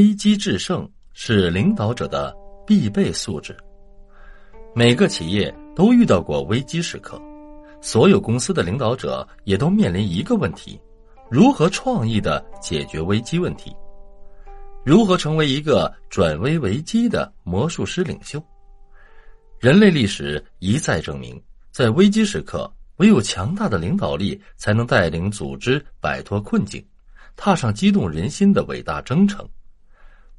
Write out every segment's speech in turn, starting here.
危机制胜是领导者的必备素质。每个企业都遇到过危机时刻，所有公司的领导者也都面临一个问题：如何创意的解决危机问题？如何成为一个转危为机的魔术师领袖？人类历史一再证明，在危机时刻，唯有强大的领导力才能带领组织摆脱困境，踏上激动人心的伟大征程。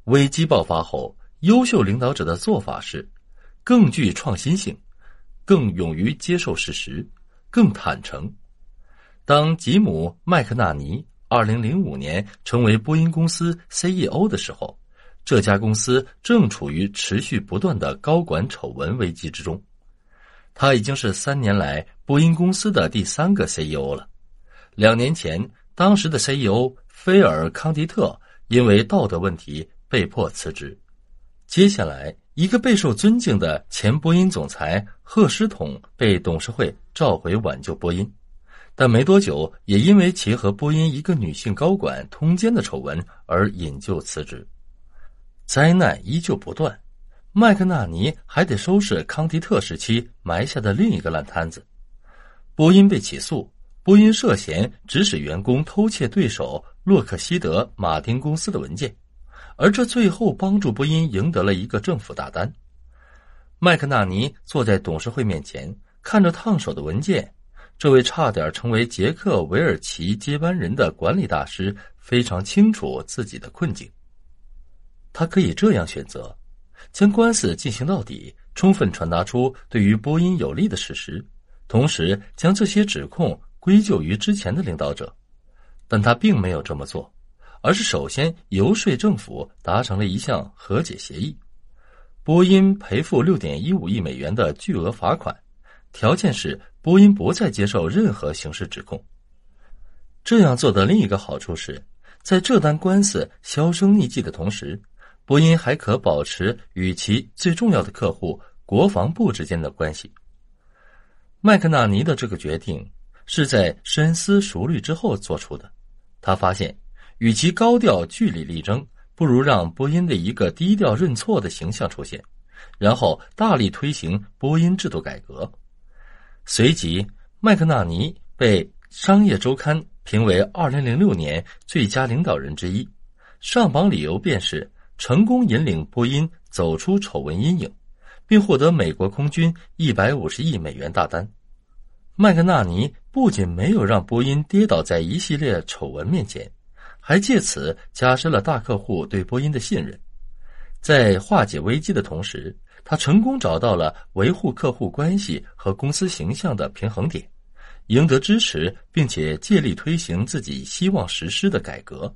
危机爆发后，优秀领导者的做法是：更具创新性，更勇于接受事实，更坦诚。当吉姆·麦克纳尼二零零五年成为波音公司 CEO 的时候，这家公司正处于持续不断的高管丑闻危机之中。他已经是三年来波音公司的第三个 CEO 了。两年前，当时的 CEO 菲尔·康迪特因为道德问题。被迫辞职。接下来，一个备受尊敬的前波音总裁贺诗统被董事会召回挽救波音，但没多久也因为其和波音一个女性高管通奸的丑闻而引咎辞职。灾难依旧不断，麦克纳尼还得收拾康迪特时期埋下的另一个烂摊子。波音被起诉，波音涉嫌指使员工偷窃对手洛克希德马丁公司的文件。而这最后帮助波音赢得了一个政府大单。麦克纳尼坐在董事会面前，看着烫手的文件。这位差点成为杰克韦尔奇接班人的管理大师非常清楚自己的困境。他可以这样选择：将官司进行到底，充分传达出对于波音有利的事实，同时将这些指控归咎于之前的领导者。但他并没有这么做。而是首先游说政府达成了一项和解协议，波音赔付六点一五亿美元的巨额罚款，条件是波音不再接受任何刑事指控。这样做的另一个好处是，在这单官司销声匿迹的同时，波音还可保持与其最重要的客户国防部之间的关系。麦克纳尼的这个决定是在深思熟虑之后做出的，他发现。与其高调据理力争，不如让波音的一个低调认错的形象出现，然后大力推行波音制度改革。随即，麦克纳尼被《商业周刊》评为2006年最佳领导人之一，上榜理由便是成功引领波音走出丑闻阴影，并获得美国空军150亿美元大单。麦克纳尼不仅没有让波音跌倒在一系列丑闻面前。还借此加深了大客户对波音的信任，在化解危机的同时，他成功找到了维护客户关系和公司形象的平衡点，赢得支持，并且借力推行自己希望实施的改革。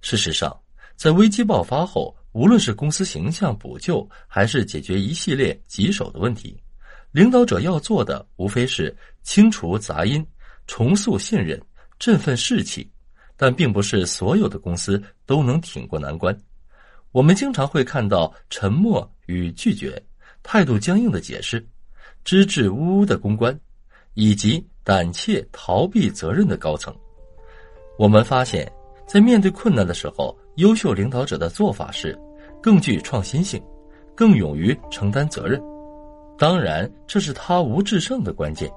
事实上，在危机爆发后，无论是公司形象补救，还是解决一系列棘手的问题，领导者要做的无非是清除杂音、重塑信任、振奋士气。但并不是所有的公司都能挺过难关，我们经常会看到沉默与拒绝、态度僵硬的解释、支支吾吾的公关，以及胆怯逃避责任的高层。我们发现，在面对困难的时候，优秀领导者的做法是更具创新性，更勇于承担责任。当然，这是他无制胜的关键。